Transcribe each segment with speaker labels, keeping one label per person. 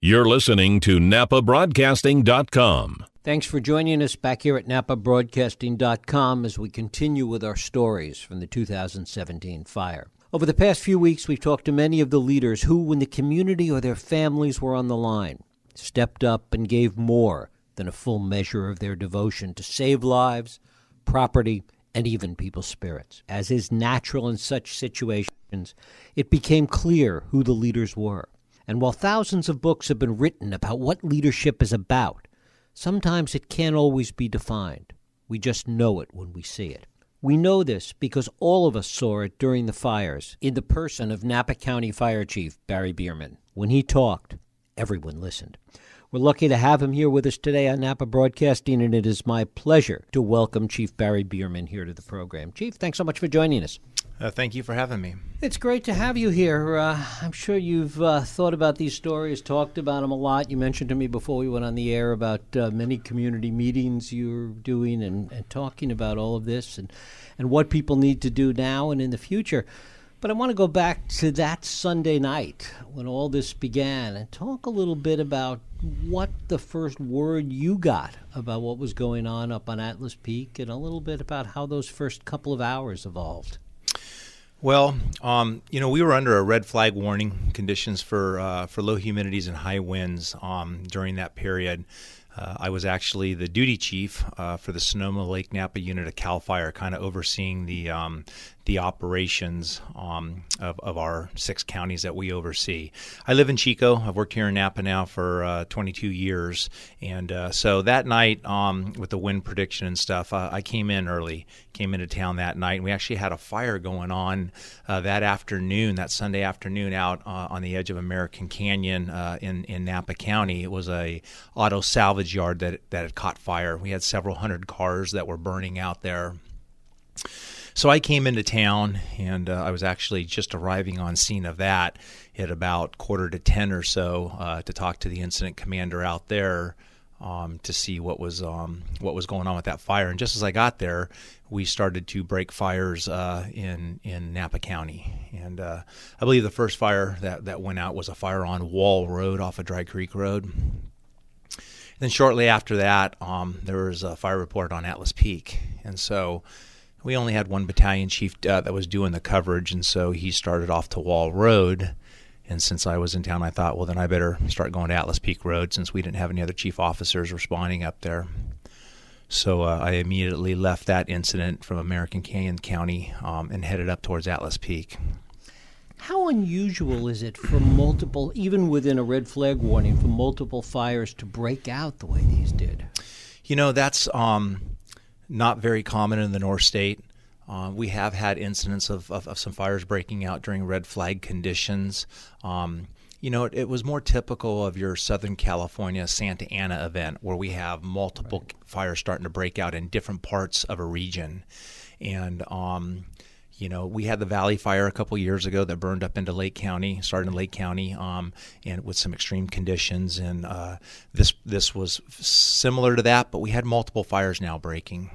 Speaker 1: You're listening to NapaBroadcasting.com.
Speaker 2: Thanks for joining us back here at NapaBroadcasting.com as we continue with our stories from the 2017 fire. Over the past few weeks, we've talked to many of the leaders who, when the community or their families were on the line, stepped up and gave more than a full measure of their devotion to save lives, property, and even people's spirits. As is natural in such situations, it became clear who the leaders were. And while thousands of books have been written about what leadership is about, sometimes it can't always be defined. We just know it when we see it. We know this because all of us saw it during the fires in the person of Napa County Fire Chief Barry Biermann. When he talked, everyone listened. We're lucky to have him here with us today on Napa Broadcasting, and it is my pleasure to welcome Chief Barry Biermann here to the program. Chief, thanks so much for joining us.
Speaker 3: Uh, thank you for having me.
Speaker 2: It's great to have you here. Uh, I'm sure you've uh, thought about these stories, talked about them a lot. You mentioned to me before we went on the air about uh, many community meetings you're doing and, and talking about all of this and, and what people need to do now and in the future. But I want to go back to that Sunday night when all this began and talk a little bit about what the first word you got about what was going on up on Atlas Peak and a little bit about how those first couple of hours evolved.
Speaker 3: Well, um, you know, we were under a red flag warning conditions for uh, for low humidities and high winds um, during that period. Uh, I was actually the duty chief uh, for the Sonoma Lake Napa unit of Cal Fire, kind of overseeing the um, the operations um, of, of our six counties that we oversee. I live in Chico. I've worked here in Napa now for uh, 22 years, and uh, so that night um, with the wind prediction and stuff, uh, I came in early, came into town that night, and we actually had a fire going on uh, that afternoon, that Sunday afternoon, out uh, on the edge of American Canyon uh, in in Napa County. It was a auto salvage yard that that had caught fire. We had several hundred cars that were burning out there. So I came into town, and uh, I was actually just arriving on scene of that at about quarter to ten or so uh, to talk to the incident commander out there um, to see what was um, what was going on with that fire. And just as I got there, we started to break fires uh, in in Napa County. And uh, I believe the first fire that that went out was a fire on Wall Road off of Dry Creek Road. Then shortly after that, um, there was a fire report on Atlas Peak, and so we only had one battalion chief uh, that was doing the coverage, and so he started off to Wall Road. And since I was in town, I thought, well, then I better start going to Atlas Peak Road since we didn't have any other chief officers responding up there. So uh, I immediately left that incident from American Canyon County um, and headed up towards Atlas Peak.
Speaker 2: How unusual is it for multiple, even within a red flag warning, for multiple fires to break out the way these did?
Speaker 3: You know, that's um, not very common in the North State. Uh, we have had incidents of, of, of, some fires breaking out during red flag conditions. Um, you know, it, it, was more typical of your Southern California Santa Ana event where we have multiple right. fires starting to break out in different parts of a region. And, um, you know, we had the Valley Fire a couple years ago that burned up into Lake County, started in Lake County, um, and with some extreme conditions. And uh, this this was similar to that, but we had multiple fires now breaking.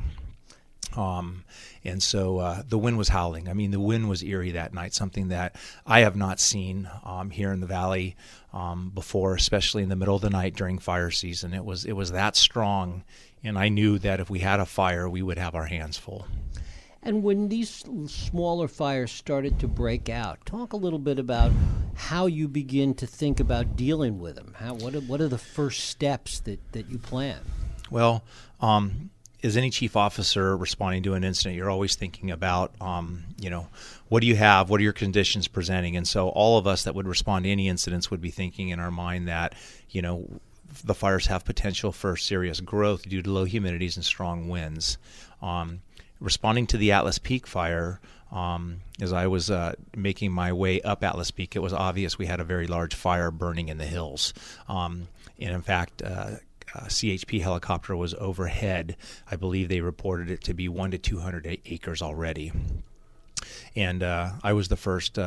Speaker 3: Um, and so uh, the wind was howling. I mean, the wind was eerie that night, something that I have not seen um, here in the valley um, before, especially in the middle of the night during fire season. It was it was that strong, and I knew that if we had a fire, we would have our hands full.
Speaker 2: And when these smaller fires started to break out, talk a little bit about how you begin to think about dealing with them. How, what, are, what are the first steps that, that you plan?
Speaker 3: Well, um, as any chief officer responding to an incident, you're always thinking about, um, you know, what do you have? What are your conditions presenting? And so all of us that would respond to any incidents would be thinking in our mind that, you know, the fires have potential for serious growth due to low humidities and strong winds. Um, responding to the Atlas Peak fire, um, as I was uh, making my way up Atlas Peak, it was obvious we had a very large fire burning in the hills. Um, and in fact, uh, uh, CHP helicopter was overhead. I believe they reported it to be one to 200 acres already. And uh, I was the first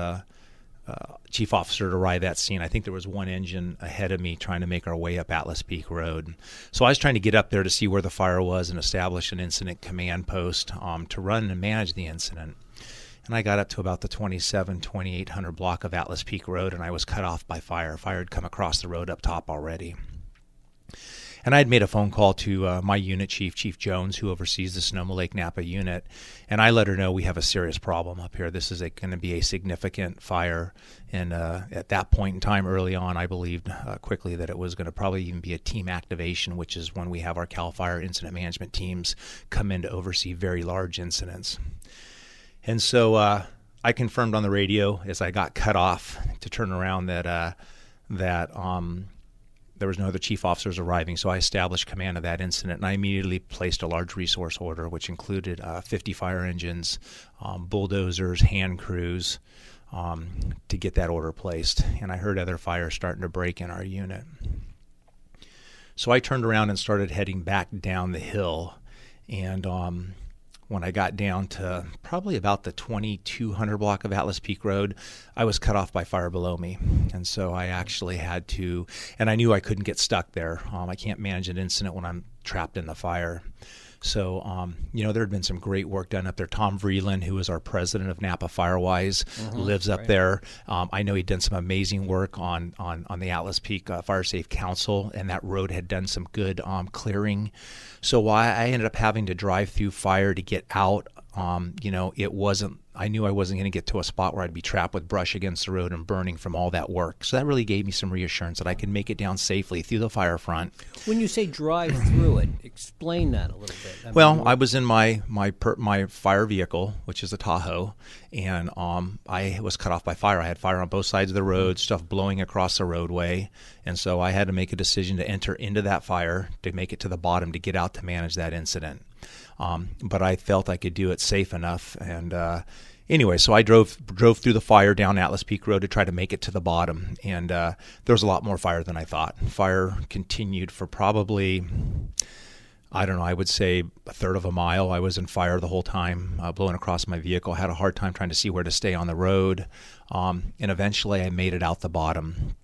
Speaker 3: uh, chief officer to arrive at scene. I think there was one engine ahead of me trying to make our way up Atlas Peak Road. So I was trying to get up there to see where the fire was and establish an incident command post um, to run and manage the incident. and I got up to about the 27, 2800 block of Atlas Peak Road, and I was cut off by fire. Fire had come across the road up top already. And I had made a phone call to uh, my unit chief, Chief Jones, who oversees the Sonoma Lake Napa unit, and I let her know we have a serious problem up here. This is going to be a significant fire. And uh, at that point in time, early on, I believed uh, quickly that it was going to probably even be a team activation, which is when we have our CAL FIRE incident management teams come in to oversee very large incidents. And so uh, I confirmed on the radio as I got cut off to turn around that uh, that um, there was no other chief officers arriving, so I established command of that incident, and I immediately placed a large resource order, which included uh, 50 fire engines, um, bulldozers, hand crews, um, to get that order placed. And I heard other fires starting to break in our unit. So I turned around and started heading back down the hill, and um, when I got down to probably about the 2200 block of Atlas Peak Road, I was cut off by fire below me. And so I actually had to, and I knew I couldn't get stuck there. Um, I can't manage an incident when I'm trapped in the fire. So, um, you know, there had been some great work done up there. Tom Vreeland, who is our president of Napa Firewise, mm-hmm, lives up right. there. Um, I know he'd done some amazing work on on, on the Atlas Peak uh, Fire Safe Council, and that road had done some good um, clearing. So, why I ended up having to drive through fire to get out, um, you know, it wasn't I knew I wasn't going to get to a spot where I'd be trapped with brush against the road and burning from all that work. So that really gave me some reassurance that I could make it down safely through the fire front.
Speaker 2: When you say drive through it, explain that a little bit.
Speaker 3: I well, mean, I was in my my per, my fire vehicle, which is a Tahoe, and um, I was cut off by fire. I had fire on both sides of the road, stuff blowing across the roadway, and so I had to make a decision to enter into that fire to make it to the bottom to get out to manage that incident. Um, but I felt I could do it safe enough. And uh, anyway, so I drove drove through the fire down Atlas Peak Road to try to make it to the bottom. And uh, there was a lot more fire than I thought. Fire continued for probably. I don't know, I would say a third of a mile. I was in fire the whole time, uh, blowing across my vehicle. I had a hard time trying to see where to stay on the road. Um, and eventually I made it out the bottom.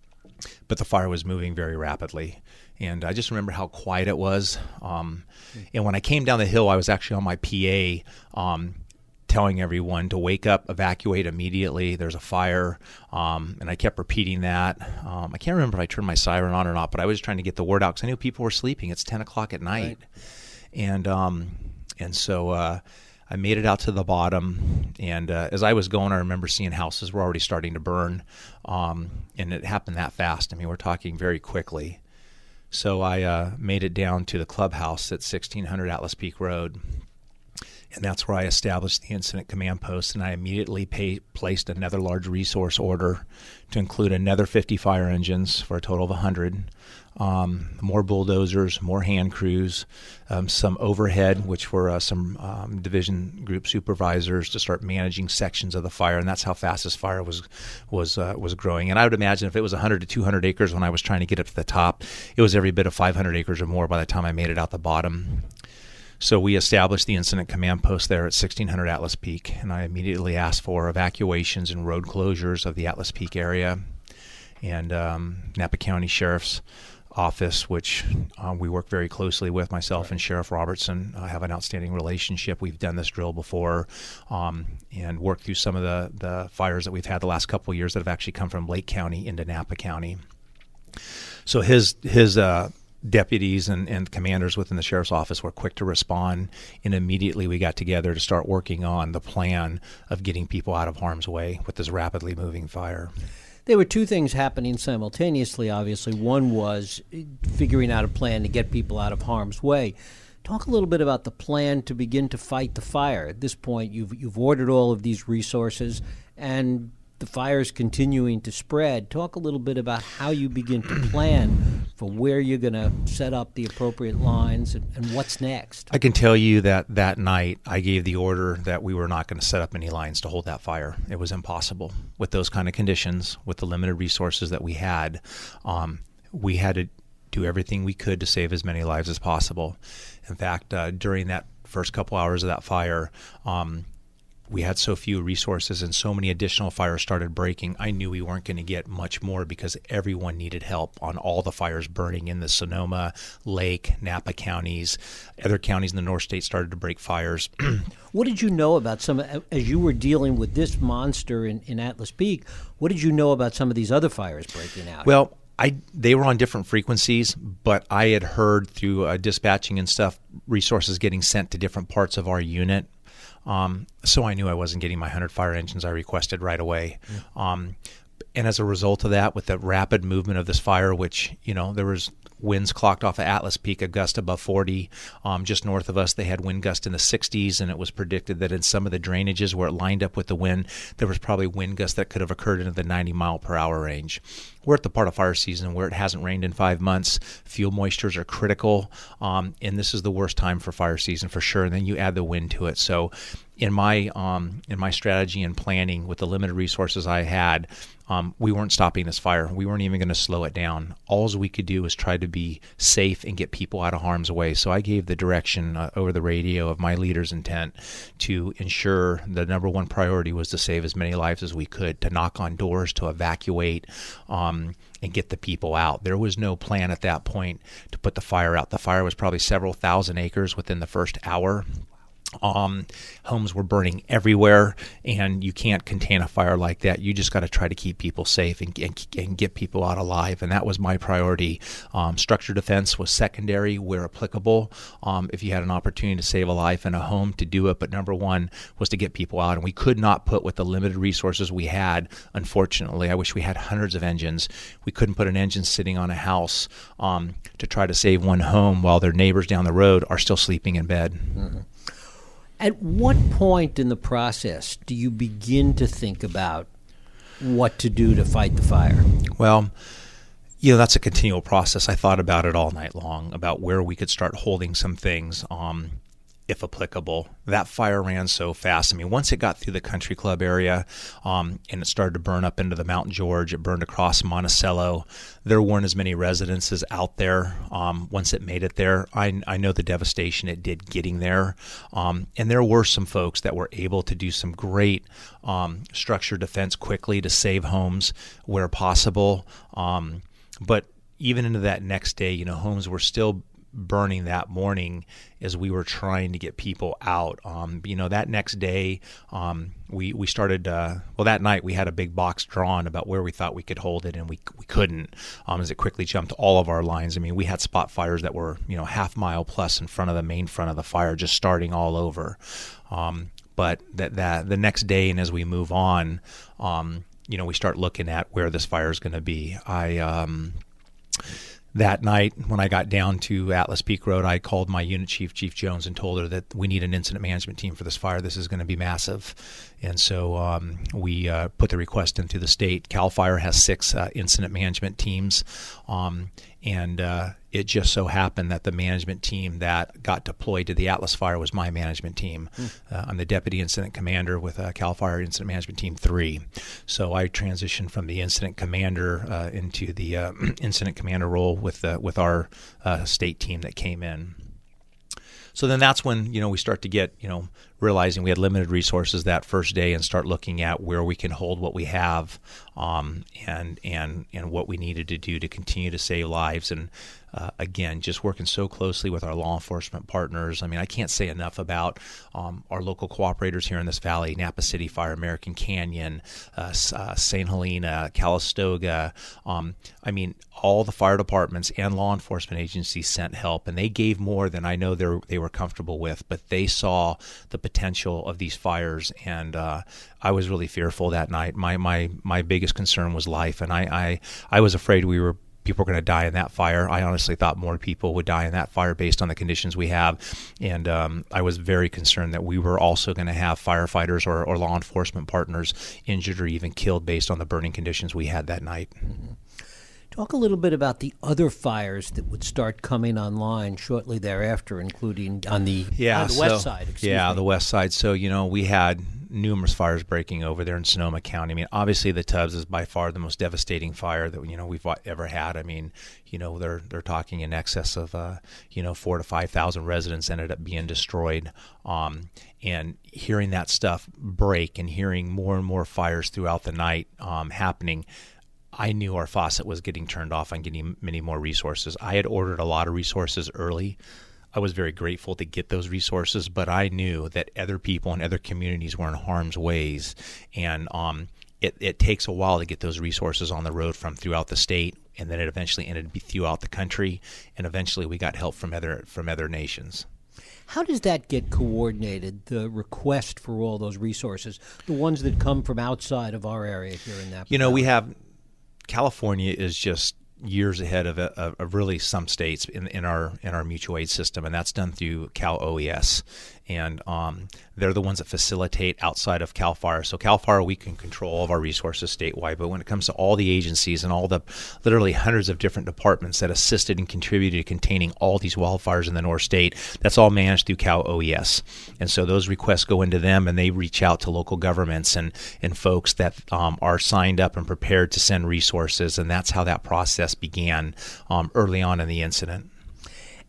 Speaker 3: But the fire was moving very rapidly and I just remember how quiet it was. Um, and when I came down the hill, I was actually on my PA. Um, telling everyone to wake up, evacuate immediately. There's a fire, um, and I kept repeating that. Um, I can't remember if I turned my siren on or not, but I was trying to get the word out because I knew people were sleeping. It's ten o'clock at night, right. and um, and so uh, I made it out to the bottom. And uh, as I was going, I remember seeing houses were already starting to burn, um, and it happened that fast. I mean, we're talking very quickly. So I uh, made it down to the clubhouse at 1600 Atlas Peak Road. And that's where I established the incident command post. And I immediately pay, placed another large resource order to include another 50 fire engines for a total of 100, um, more bulldozers, more hand crews, um, some overhead, which were uh, some um, division group supervisors to start managing sections of the fire, and that's how fast this fire was was uh, was growing. And I would imagine if it was 100 to 200 acres when I was trying to get up to the top, it was every bit of 500 acres or more by the time I made it out the bottom. So we established the incident command post there at 1600 Atlas Peak, and I immediately asked for evacuations and road closures of the Atlas Peak area. And um, Napa County Sheriff's office, which uh, we work very closely with. Myself right. and Sheriff Robertson uh, have an outstanding relationship. We've done this drill before um, and worked through some of the, the fires that we've had the last couple of years that have actually come from Lake County into Napa County. So his his uh, deputies and, and commanders within the sheriff's office were quick to respond, and immediately we got together to start working on the plan of getting people out of harm's way with this rapidly moving fire
Speaker 2: there were two things happening simultaneously, obviously. One was eh, figuring out a plan to get people out of harm's way. Talk a little bit about the plan to begin to fight the fire. At this point, you've, you've ordered all of these resources, and the fire is continuing to spread. Talk a little bit about how you begin to plan for where you're going to set up the appropriate lines and, and, what's next.
Speaker 3: I can tell you that that night I gave the order that we were not going to set up any lines to hold that fire. It was impossible with those kind of conditions, with the limited resources that we had. Um, we had to do everything we could to save as many lives as possible. In fact, uh, during that first couple hours of that fire, um, we had so few resources and so many additional fires started breaking, I knew we weren't going to get much more because everyone needed help on all the fires burning in the Sonoma, Lake, Napa counties. Other counties in the North State started to break fires.
Speaker 2: what did you know about some, as you were dealing with this monster in, in Atlas Peak, what did you know about some of these other fires breaking out?
Speaker 3: Well, I they were on different frequencies, but I had heard through uh, dispatching and stuff resources getting sent to different parts of our unit. Um, so I knew I wasn't getting my 100 fire engines I requested right away. Mm. Um, and as a result of that, with the rapid movement of this fire, which you know there was winds clocked off of Atlas Peak, a gust above 40. Um, just north of us, they had wind gusts in the 60s, and it was predicted that in some of the drainages where it lined up with the wind, there was probably wind gusts that could have occurred into the 90 mile per hour range. We're at the part of fire season where it hasn't rained in five months. Fuel moistures are critical, um, and this is the worst time for fire season for sure. And then you add the wind to it. So, in my um, in my strategy and planning with the limited resources I had, um, we weren't stopping this fire. We weren't even going to slow it down. All we could do was try to be safe and get people out of harm's way. So I gave the direction uh, over the radio of my leader's intent to ensure the number one priority was to save as many lives as we could, to knock on doors, to evacuate. Um, and get the people out. There was no plan at that point to put the fire out. The fire was probably several thousand acres within the first hour. Um, homes were burning everywhere, and you can't contain a fire like that. You just got to try to keep people safe and, and, and, get people out alive, and that was my priority. Um, structure defense was secondary where applicable. Um, if you had an opportunity to save a life in a home, to do it. But number one was to get people out, and we could not put with the limited resources we had. Unfortunately, I wish we had hundreds of engines. We couldn't put an engine sitting on a house um, to try to save one home while their neighbors down the road are still sleeping in bed. Mm-hmm.
Speaker 2: At what point in the process do you begin to think about what to do to fight the fire?
Speaker 3: Well, you know that's a continual process. I thought about it all night long about where we could start holding some things. Um, if applicable. That fire ran so fast. I mean, once it got through the country club area um, and it started to burn up into the Mount George, it burned across Monticello. There weren't as many residences out there um, once it made it there. I, I, know the devastation it did getting there. Um, and there were some folks that were able to do some great um, structure defense quickly to save homes where possible. Um, but even into that next day, you know, homes were still burning that morning as we were trying to get people out. Um, you know, that next day, um, we we started. Uh, well, that night we had a big box drawn about where we thought we could hold it, and we we couldn't. Um, as it quickly jumped all of our lines. I mean, we had spot fires that were you know half mile plus in front of the main front of the fire, just starting all over. Um, but that that the next day, and as we move on, um, you know, we start looking at where this fire is going to be. I um, that night when I got down to Atlas Peak Road, I called my unit chief, Chief Jones, and told her that we need an incident management team for this fire. This is going to be massive. And so um, we uh, put the request into the state. CAL FIRE has six uh, incident management teams. Um, and uh, it just so happened that the management team that got deployed to the Atlas Fire was my management team. Mm. I'm the deputy incident commander with uh, CAL FIRE Incident Management Team 3. So I transitioned from the incident commander uh, into the uh, incident commander role with, with our state team that came in. So then that's when you know we start to get you know realizing we had limited resources that first day and start looking at where we can hold what we have um, and and and what we needed to do to continue to save lives and uh, again, just working so closely with our law enforcement partners. I mean, I can't say enough about um, our local cooperators here in this valley Napa City Fire, American Canyon, uh, uh, St. Helena, Calistoga. Um, I mean, all the fire departments and law enforcement agencies sent help, and they gave more than I know they were comfortable with, but they saw the potential of these fires. And uh, I was really fearful that night. My, my, my biggest concern was life, and I, I, I was afraid we were people are going to die in that fire. I honestly thought more people would die in that fire based on the conditions we have. And um, I was very concerned that we were also going to have firefighters or, or, law enforcement partners injured or even killed based on the burning conditions we had that night. Mm-hmm.
Speaker 2: Talk a little bit about the other fires that would start coming online shortly thereafter, including on the, yeah, on the so, west side.
Speaker 3: yeah,
Speaker 2: me.
Speaker 3: the west side. So, you know, we had numerous fires breaking over there in Sonoma County. I mean, obviously the Tubbs is by far the most devastating fire that you know we've ever had. I mean, you know they're they're talking in excess of uh, you know four to five thousand residents ended up being destroyed. Um, and hearing that stuff break and hearing more and more fires throughout the night um, happening. I knew our faucet was getting turned off on getting many more resources. I had ordered a lot of resources early I was very grateful to get those resources, but I knew that other people and other communities were in harm's ways, and um, it, it takes a while to get those resources on the road from throughout the state, and then it eventually ended up throughout the country, and eventually we got help from other from other nations.
Speaker 2: How does that get coordinated? The request for all those resources, the ones that come from outside of our area here in that.
Speaker 3: You know, we have California is just years ahead of, of, of, really some states in, in our in our mutual aid system, and that's done through Cal OES and um, they're the ones that facilitate outside of Cal Fire. So Cal Fire, we can control all of our resources statewide, but when it comes to all the agencies and all the literally hundreds of different departments that assisted and contributed to containing all these wildfires in the North State, that's all managed through Cal OES. And so those requests go into them, and they reach out to local governments and and folks that um, are signed up and prepared to send resources, and that's how that process began um, early on in the incident.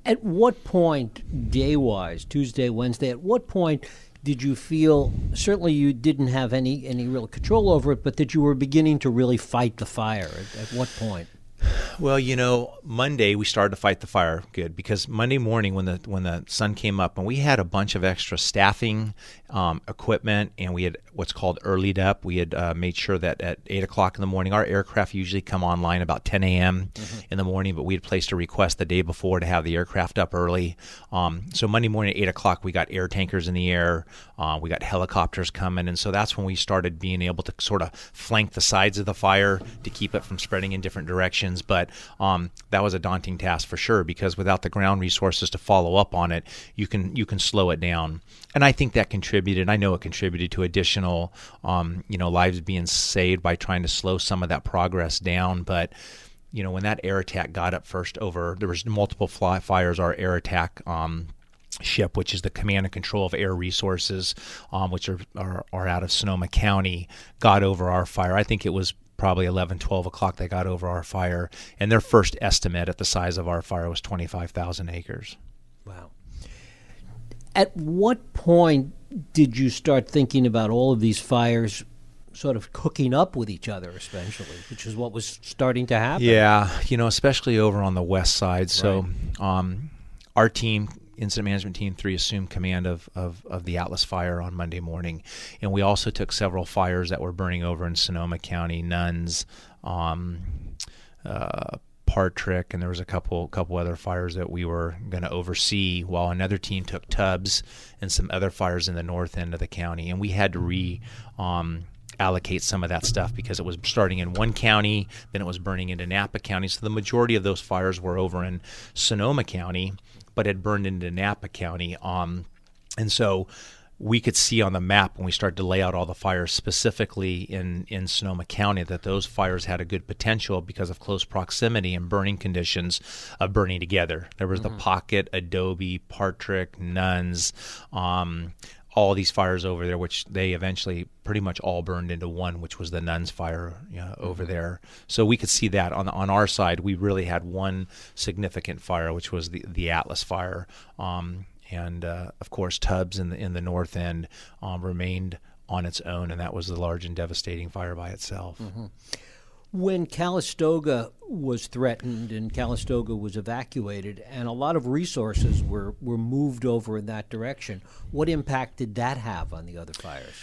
Speaker 2: At what point, day wise, Tuesday, Wednesday, at what point did you feel certainly you didn't have any, any real control over it, but that you were beginning to really fight the fire? At, at what point?
Speaker 3: Well, you know, Monday we started to fight the fire good because Monday morning when the when the sun came up and we had a bunch of extra staffing, um, equipment, and we had what's called earlied up. We had uh, made sure that at eight o'clock in the morning, our aircraft usually come online about 10 a.m. Mm-hmm. in the morning, but we had placed a request the day before to have the aircraft up early. Um, so Monday morning at eight o'clock, we got air tankers in the air. Uh, we got helicopters coming, and so that's when we started being able to sort of flank the sides of the fire to keep it from spreading in different directions. But um, that was a daunting task for sure because without the ground resources to follow up on it, you can you can slow it down. And I think that contributed. I know it contributed to additional, um, you know, lives being saved by trying to slow some of that progress down. But you know, when that air attack got up first over, there was multiple fly fires. Our air attack. Um, ship, which is the command and control of air resources, um, which are, are, are out of Sonoma County, got over our fire. I think it was probably 11, 12 o'clock they got over our fire, and their first estimate at the size of our fire was 25,000 acres.
Speaker 2: Wow. At what point did you start thinking about all of these fires sort of cooking up with each other, especially, which is what was starting to happen?
Speaker 3: Yeah, you know, especially over on the west side. So, right. um, our team incident management team three assumed command of, of, of the Atlas fire on Monday morning. And we also took several fires that were burning over in Sonoma County, Nuns, um, uh, Partrick, and there was a couple couple other fires that we were going to oversee, while another team took Tubbs and some other fires in the north end of the county, and we had to re um, allocate some of that stuff because it was starting in one county, then it was burning into Napa County. So the majority of those fires were over in Sonoma County, but had burned into Napa County. Um, and so we could see on the map when we started to lay out all the fires specifically in, in Sonoma County that those fires had a good potential because of close proximity and burning conditions of burning together. There was mm-hmm. the Pocket, Adobe, Partrick, Nuns, um, all these fires over there, which they eventually pretty much all burned into one, which was the Nuns fire you know, over mm-hmm. there. So we could see that on on our side. We really had one significant fire, which was the the Atlas fire, um, and uh, of course Tubbs in the in the north end um, remained on its own, and that was the large and devastating fire by itself.
Speaker 2: Mm-hmm. When Calistoga was threatened and Calistoga was evacuated, and a lot of resources were, were moved over in that direction, what impact did that have on the other fires?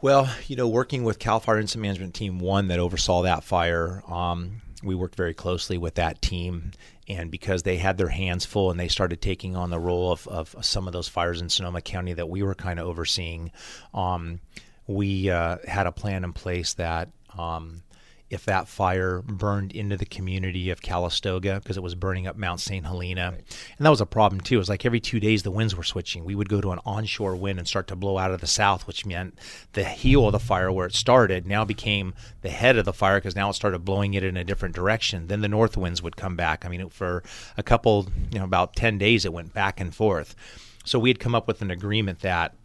Speaker 3: Well, you know, working with Cal Fire Incident Management Team One that oversaw that fire, um, we worked very closely with that team. And because they had their hands full and they started taking on the role of, of some of those fires in Sonoma County that we were kind of overseeing, um, we uh, had a plan in place that um, if that fire burned into the community of Calistoga because it was burning up Mount St. Helena. Right. And that was a problem too. It was like every two days the winds were switching. We would go to an onshore wind and start to blow out of the south, which meant the heel of the fire where it started now became the head of the fire because now it started blowing it in a different direction. Then the north winds would come back. I mean, for a couple, you know, about 10 days it went back and forth. So we had come up with an agreement that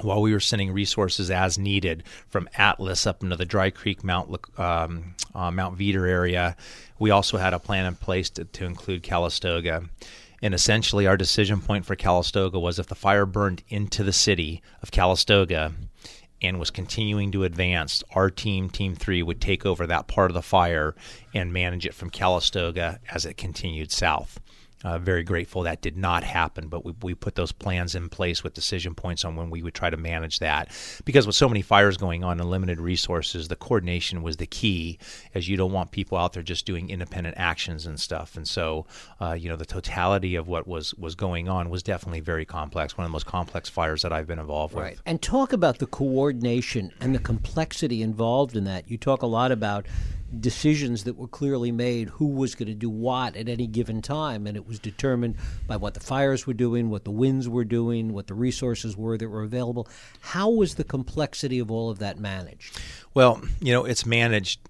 Speaker 3: while we were sending resources as needed from Atlas up into the Dry Creek Mount um, uh, Mount Veeder area, we also had a plan in place to, to include Calistoga. And essentially, our decision point for Calistoga was if the fire burned into the city of Calistoga and was continuing to advance, our team, Team 3, would take over that part of the fire and manage it from Calistoga as it continued south. Uh, very grateful that did not happen, but we, we put those plans in place with decision points on when we would try to manage that. Because with so many fires going on and limited resources, the coordination was the key, as you don't want people out there just doing independent actions and stuff. And so, uh, you know, the totality of what was was going on was definitely very complex. One of the most complex fires that I've been involved
Speaker 2: right.
Speaker 3: with.
Speaker 2: And talk about the coordination and the complexity involved in that. You talk a lot about decisions that were clearly made who was going to do what at any given time and it was determined by what the fires were doing what the winds were doing what the resources were that were available how was the complexity of all of that managed
Speaker 3: well you know it's managed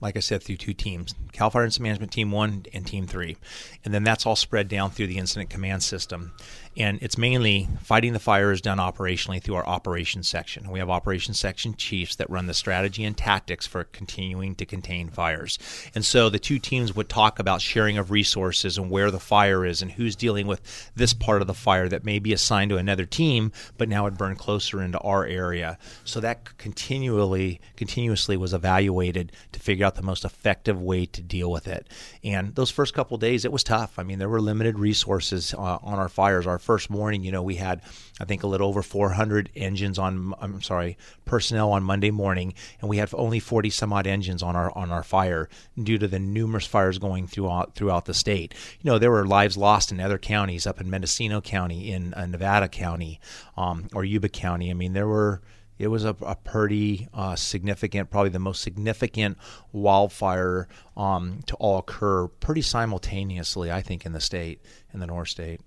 Speaker 3: like I said, through two teams Cal Fire Incident Management Team 1 and Team 3. And then that's all spread down through the incident command system. And it's mainly fighting the fires done operationally through our operations section. We have operations section chiefs that run the strategy and tactics for continuing to contain fires. And so the two teams would talk about sharing of resources and where the fire is and who's dealing with this part of the fire that may be assigned to another team, but now would burn closer into our area. So that continually, continuously was evaluated to figure out the most effective way to deal with it. And those first couple days, it was tough. I mean, there were limited resources uh, on our fires. Our first morning, you know, we had, I think, a little over 400 engines on, I'm sorry, personnel on Monday morning, and we had only 40 some odd engines on our on our fire due to the numerous fires going throughout throughout the state. You know, there were lives lost in other counties, up in Mendocino County, in uh, Nevada County, um, or Yuba County. I mean, there were it was a, a pretty uh, significant, probably the most significant wildfire um, to all occur pretty simultaneously, I think, in the state, in the North State.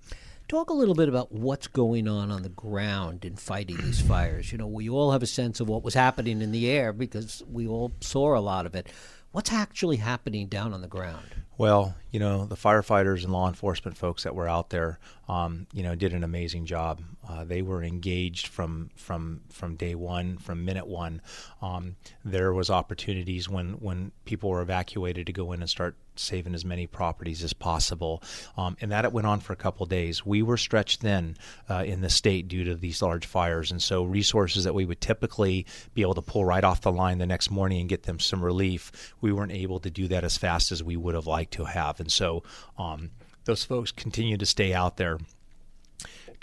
Speaker 2: Talk a little bit about what's going on on the ground in fighting these fires. You know, we all have a sense of what was happening in the air because we all saw a lot of it. What's actually happening down on the ground?
Speaker 3: Well, you know, the firefighters and law enforcement folks that were out there, um, you know, did an amazing job. Uh, they were engaged from from from day one, from minute one. Um, there was opportunities when when people were evacuated to go in and start saving as many properties as possible, um, and that it went on for a couple days. We were stretched thin uh, in the state due to these large fires, and so resources that we would typically be able to pull right off the line the next morning and get them some relief, we weren't able to do that as fast as we would have liked to have, and so um, those folks continue to stay out there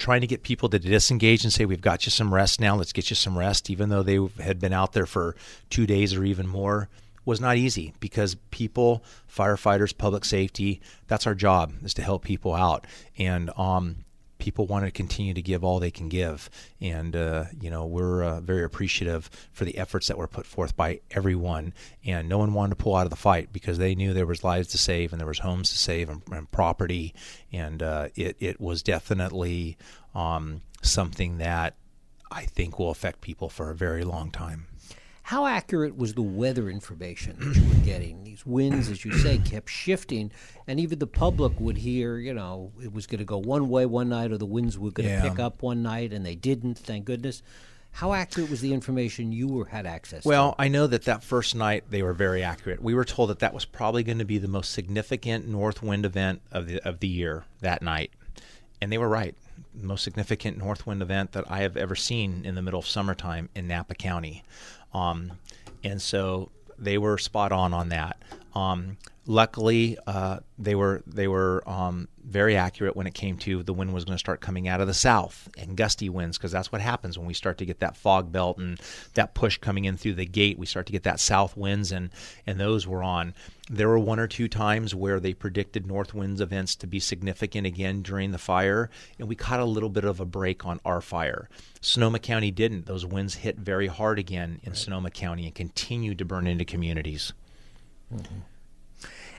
Speaker 3: trying to get people to disengage and say, We've got you some rest now, let's get you some rest, even though they had been out there for two days or even more, was not easy because people, firefighters, public safety, that's our job is to help people out. And um, people want to continue to give all they can give. And, uh, you know, we're uh, very appreciative for the efforts that were put forth by everyone. And no one wanted to pull out of the fight because they knew there was lives to save and there was homes to save and, and property. And uh, it, it was definitely um, something that I think will affect people for a very long time.
Speaker 2: How accurate was the weather information that you were getting? These winds, as you say, kept shifting, and even the public would hear, you know, it was going to go one way one night, or the winds were going to
Speaker 3: Yeah.
Speaker 2: pick up one night, and they didn't. Thank goodness. How accurate was the information you were, had access to?
Speaker 3: Well, I know that that first night they were very accurate. We were told that that was probably going to be the most significant north wind event of the of the year that night, and they were right. Most significant north wind event that I have ever seen in the middle of summertime in Napa County, um, and so they were spot on on that. Um, luckily, uh, they were they were um, very accurate when it came to the wind was going to start coming out of the south and gusty winds because that's what happens when we start to get that fog belt and that push coming in through the gate. We start to get that south winds and and those were on. There were one or two times where they predicted north winds events to be significant again during the fire, and we caught a little bit of a break on our fire. Sonoma County didn't. Those winds hit very hard again in Sonoma County and continued to burn into communities.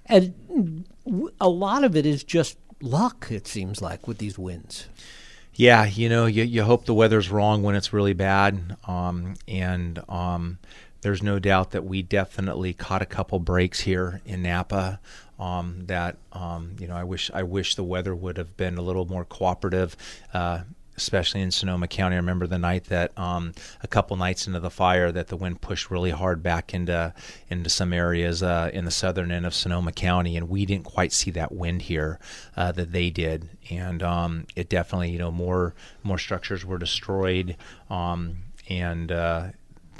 Speaker 2: And a lot of it is just luck, it seems like, with these winds.
Speaker 3: Yeah, you know, you, you hope the weather's wrong when it's really bad. Um, and um, there's no doubt that we definitely caught a couple breaks here in Napa. Um, that um, you know, I wish I wish the weather would have been a little more cooperative. Uh, especially in Sonoma County. I remember the night that um, a couple nights into the fire that the wind pushed really hard back into into some areas uh, in the southern end of Sonoma County, and we didn't quite see that wind here uh, that they did, and um, it definitely you know more more structures were destroyed, um, and uh,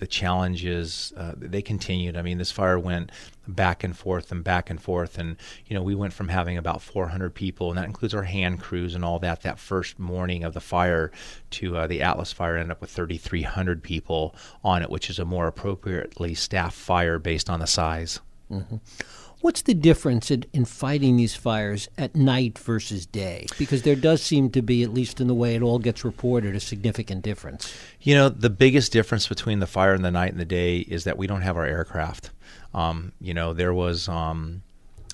Speaker 3: the challenges uh, they continued. I mean, this fire went back and forth and back and forth, and you know we went from having about 400 people, and that includes our hand crews and all that. That first morning of the fire, to uh, the Atlas fire, ended up with 3,300 people on it, which is a more appropriately staffed fire based on the size.
Speaker 2: Mm-hmm. What's the difference in, in, fighting these fires at night versus day? Because there does seem to be, at least in the way it all gets reported, a significant difference.
Speaker 3: You know, the biggest difference between the fire in the night and the day is that we don't have our aircraft. Um, you know, there was. Um,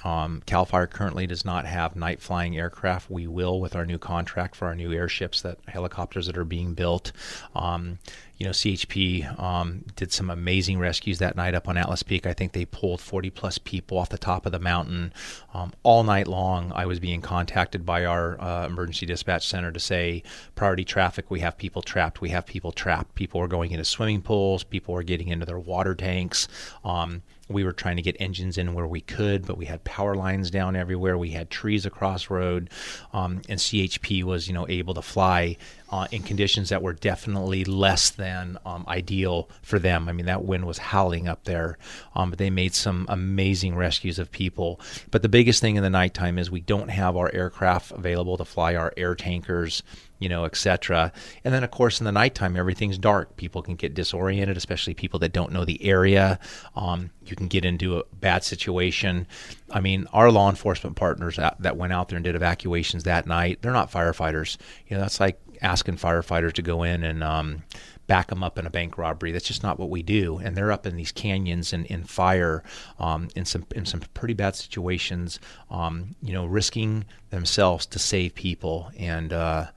Speaker 3: um, Cal Fire currently does not have night flying aircraft. We will with our new contract for our new airships, that helicopters that are being built. Um, you know, CHP um, did some amazing rescues that night up on Atlas Peak. I think they pulled 40 plus people off the top of the mountain um, all night long. I was being contacted by our uh, emergency dispatch center to say, priority traffic, we have people trapped, we have people trapped. People are going into swimming pools, people are getting into their water tanks. Um, we were trying to get engines in where we could, but we had power lines down everywhere. We had trees across road, um, and CHP was, you know, able to fly uh, in conditions that were definitely less than um, ideal for them. I mean, that wind was howling up there, um, but they made some amazing rescues of people. But the biggest thing in the nighttime is we don't have our aircraft available to fly our air tankers you know, etc. And then, of course, in the nighttime, everything's dark. People can get disoriented, especially people that don't know the area. Um, you can get into a bad situation. I mean, our law enforcement partners that, that went out there and did evacuations that night, they're not firefighters. You know, that's like asking firefighters to go in and um, back them up in a bank robbery. That's just not what we do. And they're up in these canyons and in fire, um, in some in some pretty bad situations. Um, you know, risking themselves to save people. And uh,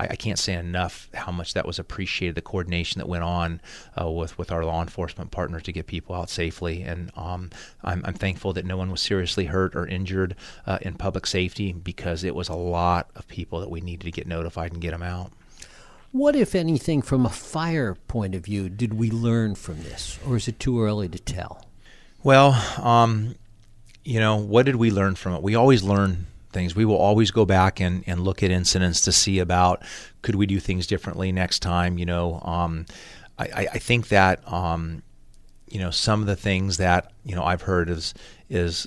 Speaker 3: I, I, can't say enough how much that was appreciated. The coordination that went on uh, with with our law enforcement partners to get people out safely, and um, I'm, I'm, thankful that no one was seriously hurt or injured uh, in public safety because it was a lot of people that we needed to get notified and get them out.
Speaker 2: What, if anything, from a fire point of view, did we learn from this, or is it too early to tell?
Speaker 3: Well, um, you know, what did we learn from it? We always learn things. We will always go back and, and look at incidents to see about could we do things differently next time. You know, um, I, I think that um, you know some of the things that you know I've heard is is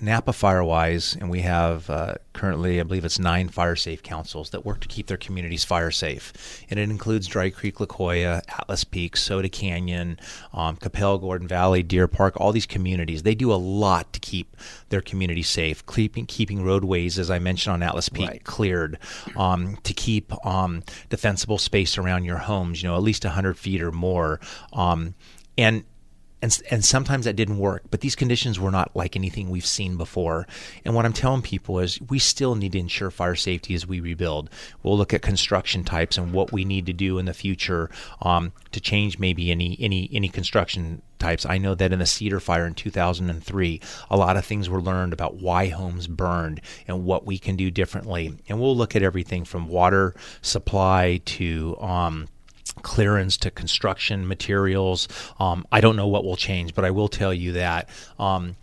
Speaker 3: Napa Firewise, and we have uh, currently, I believe it's nine fire safe councils that work to keep their communities fire safe. And it includes Dry Creek, La Jolla, Atlas Peak, Soda Canyon, um, Capell, Gordon Valley, Deer Park, all these communities. They do a lot to keep their community safe, keeping, keeping roadways, as I mentioned on Atlas Peak, right. cleared, um, to keep um, defensible space around your homes, you know, at least 100 feet or more. Um, and and and sometimes that didn't work but these conditions were not like anything we've seen before. And what i'm telling people is we still need to ensure fire safety as we rebuild. We'll look at construction types and what we need to do in the future um, to change maybe any any any construction types. I know that in the cedar fire in 2003 a lot of things were learned about why homes burned and what we can do differently. And we'll look at everything from water supply to um, clearance to construction materials. Um, I don't know what will change, but I will tell you that um,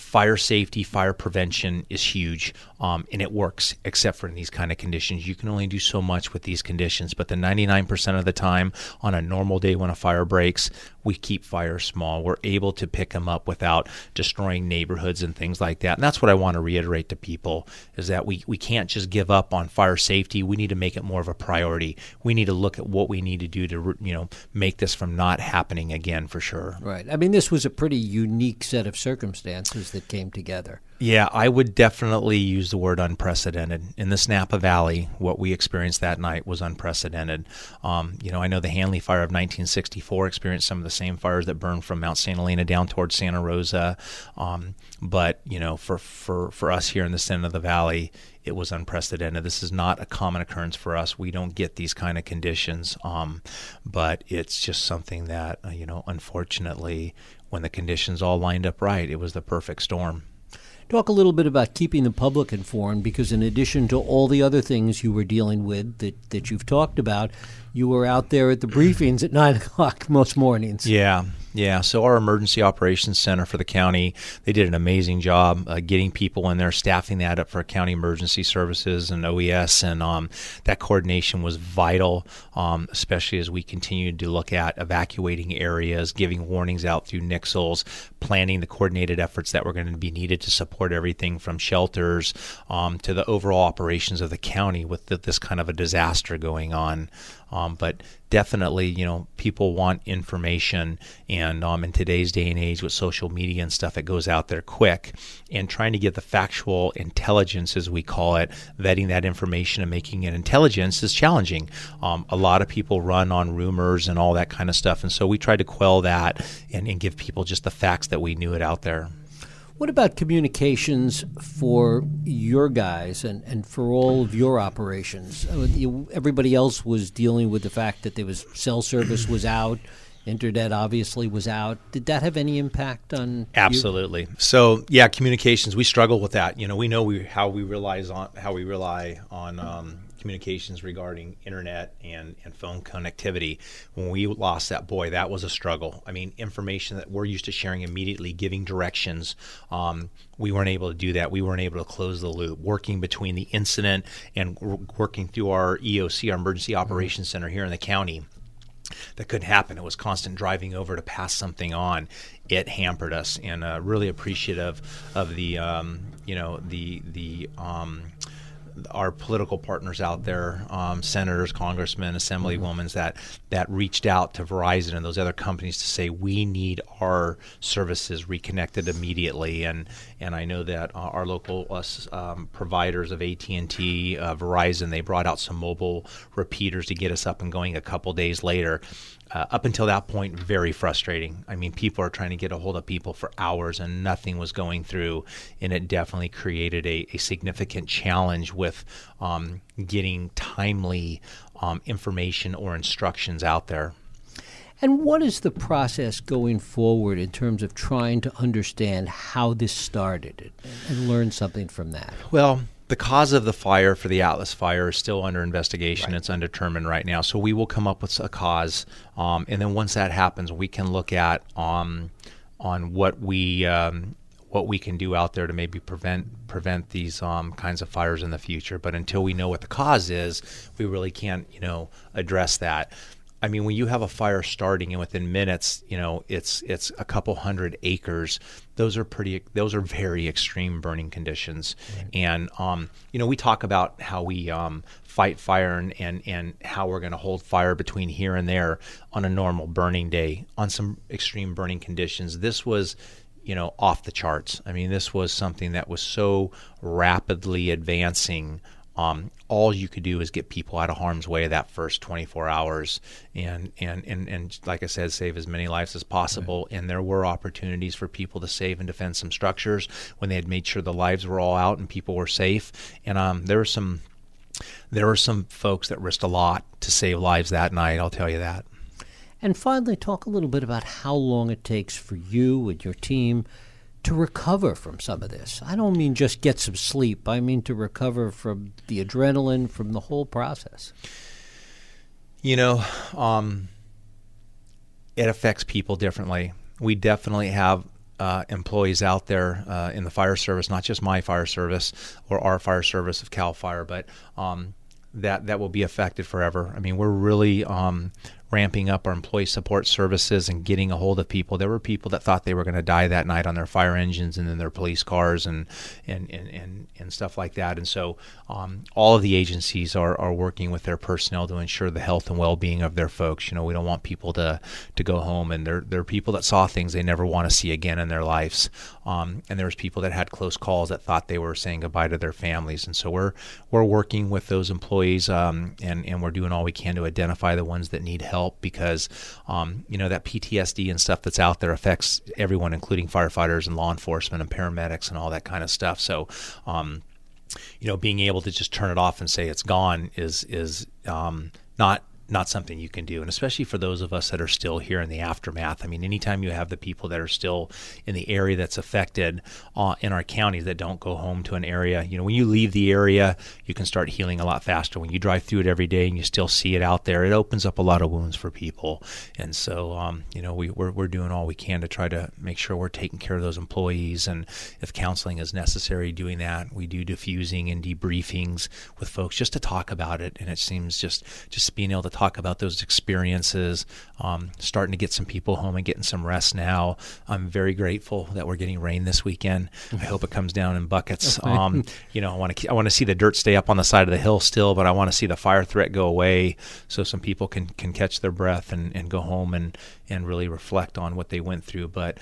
Speaker 3: fire safety, fire prevention is huge, um, and it works, except for in these kind of conditions. You can only do so much with these conditions, but the 99% of the time, on a normal day when a fire breaks, we keep fires small. We're able to pick them up without destroying neighborhoods and things like that. And that's what I want to reiterate to people is that we, we can't just give up on fire safety. We need to make it more of a priority. We need to look at what we need to do to you know make this from not happening again for sure.
Speaker 2: Right. I mean, this was a pretty unique set of circumstances that came together.
Speaker 3: Yeah, I would definitely use the word unprecedented. In the Napa Valley, what we experienced that night was unprecedented. Um, you know, I know the Hanley Fire of 1964 experienced some of the same fires that burned from Mount St. Helena down towards Santa Rosa. Um, but, you know, for, for, for us here in the center of the valley, it was unprecedented. This is not a common occurrence for us. We don't get these kind of conditions. Um, but it's just something that, uh, you know, unfortunately, when the conditions all lined up right, it was the perfect storm.
Speaker 2: Talk a little bit about keeping the public informed because, in addition to all the other things you were dealing with that, that you've talked about, you were out there at the briefings at 9 o'clock most mornings.
Speaker 3: Yeah, yeah, so our emergency operations center for the county, they did an amazing job uh, getting people in there, staffing that up for county emergency services and OES, and um, that coordination was vital, um, especially as we continued to look at evacuating areas, giving warnings out through Nixles, planning the coordinated efforts that were going to be needed to support everything from shelters um, to the overall operations of the county with the, this kind of a disaster going on. Um, but definitely, you know, people want information, and um, in today's day and age with social media and stuff, it goes out there quick. And trying to get the factual intelligence, as we call it, vetting that information and making it intelligence is challenging. Um, a lot of people run on rumors and all that kind of stuff, and so we tried to quell that and, and give people just the facts that we knew it out there.
Speaker 2: What about communications for your guys and, and for all of your operations? Uh, everybody else was dealing with the fact that there was cell service was out, internet obviously was out. Did that have any impact on?
Speaker 3: Absolutely. You? So yeah, communications. We struggle with that. You know, we know we how we rely on how we rely on. Um, communications regarding internet and, and phone connectivity. When we lost that boy, that was a struggle. I mean, information that we're used to sharing immediately, giving directions, um, we weren't able to do that. We weren't able to close the loop. Working between the incident and working through our EOC, our Emergency Operations Center here in the county, that couldn't happen. It was constant driving over to pass something on. It hampered us, and uh, really appreciative of the um, you know the the um, our political partners out there, um, senators, congressmen, assemblywomen, mm-hmm. that that reached out to Verizon and those other companies to say we need our services reconnected immediately. And and I know that uh, our local uh, um, providers of AT and T, uh, Verizon, they brought out some mobile repeaters to get us up and going a couple days later uh, up until that point, very frustrating. I mean, people are trying to get a hold of people for hours and nothing was going through. And it definitely created a, a significant challenge with um, getting timely um, information or instructions out there.
Speaker 2: And what is the process going forward in terms of trying to understand how this started and learn something from that?
Speaker 3: Well, the cause of the fire for the Atlas fire is still under investigation. Right. It's undetermined right now. So we will come up with a cause, um, and then once that happens, we can look at um, on what we um, what we can do out there to maybe prevent prevent these um, kinds of fires in the future. But until we know what the cause is, we really can't you know address that. I mean, when you have a fire starting and within minutes, you know, it's it's a couple hundred acres. Those are pretty. Those are very extreme burning conditions. Right. And um, you know, we talk about how we um, fight fire and, and and how we're going to hold fire between here and there on a normal burning day on some extreme burning conditions. This was you know off the charts. I mean, this was something that was so rapidly advancing um, all you could do is get people out of harm's way that first 24 hours and, and, and, and like I said, save as many lives as possible. Right. And there were opportunities for people to save and defend some structures when they had made sure the lives were all out and people were safe. And um, there were some there were some folks that risked a lot to save lives that night, I'll tell you that.
Speaker 2: And finally, talk a little bit about how long it takes for you and your team to recover from some of this. I don't mean just get some sleep. I mean to recover from the adrenaline, from the whole process.
Speaker 3: You know, um, it affects people differently. We definitely have uh, employees out there uh, in the fire service, not just my fire service or our fire service of Cal Fire, but um, that that will be affected forever. I mean, we're really um, ramping up our employee support services and getting a hold of people. There were people that thought they were going to die that night on their fire engines and in their police cars and and, and, and, and stuff like that. And so um, all of the agencies are, are working with their personnel to ensure the health and well being of their folks. You know, we don't want people to, to go home and there there are people that saw things they never want to see again in their lives. Um, and was people that had close calls that thought they were saying goodbye to their families. And so we're we're working with those employees um, and and we're doing all we can to identify the ones that need help help because um, you know that PTSD and stuff that's out there affects everyone, including firefighters and law enforcement and paramedics and all that kind of stuff. So. Um, you know, being able to just turn it off and say it's gone is is um, not not something you can do. And especially for those of us that are still here in the aftermath. I mean, anytime you have the people that are still in the area that's affected uh, in our counties that don't go home to an area, you know, when you leave the area, you can start healing a lot faster. When you drive through it every day and you still see it out there, it opens up a lot of wounds for people. And so, um, you know, we, we're, we're doing all we can to try to make sure we're taking care of those employees. And if counseling is necessary, doing that, we do diffusing and debriefings with folks just to talk about it. And it seems just, just being able to talk about those experiences, um, starting to get some people home and getting some rest now. I'm very grateful that we're getting rain this weekend. I hope it comes down in buckets. Um, you know, I want to I want to see the dirt stay up on the side of the hill still, but I want to see the fire threat go away so some people can can catch their breath and, and go home and and really reflect on what they went through. But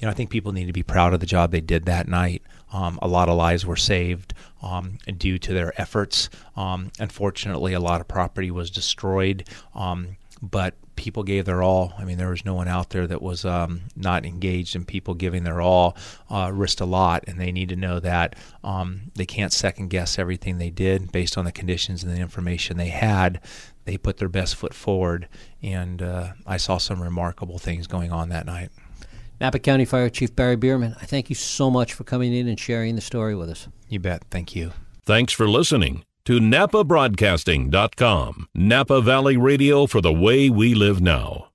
Speaker 3: you know, I think people need to be proud of the job they did that night. Um, a lot of lives were saved um, due to their efforts. Um, unfortunately, a lot of property was destroyed, um, but people gave their all. I mean, there was no one out there that was um, not engaged, and people giving their all uh, risked a lot, and they need to know that um, they can't second guess everything they did based on the conditions and the information they had. They put their best foot forward, and uh, I saw some remarkable things going on that night.
Speaker 2: Napa County Fire Chief Barry Biermann, I thank you so much for coming in and sharing the story with us.
Speaker 3: You bet. Thank you.
Speaker 1: Thanks for listening to NapaBroadcasting.com. Napa Valley Radio for the way we live now.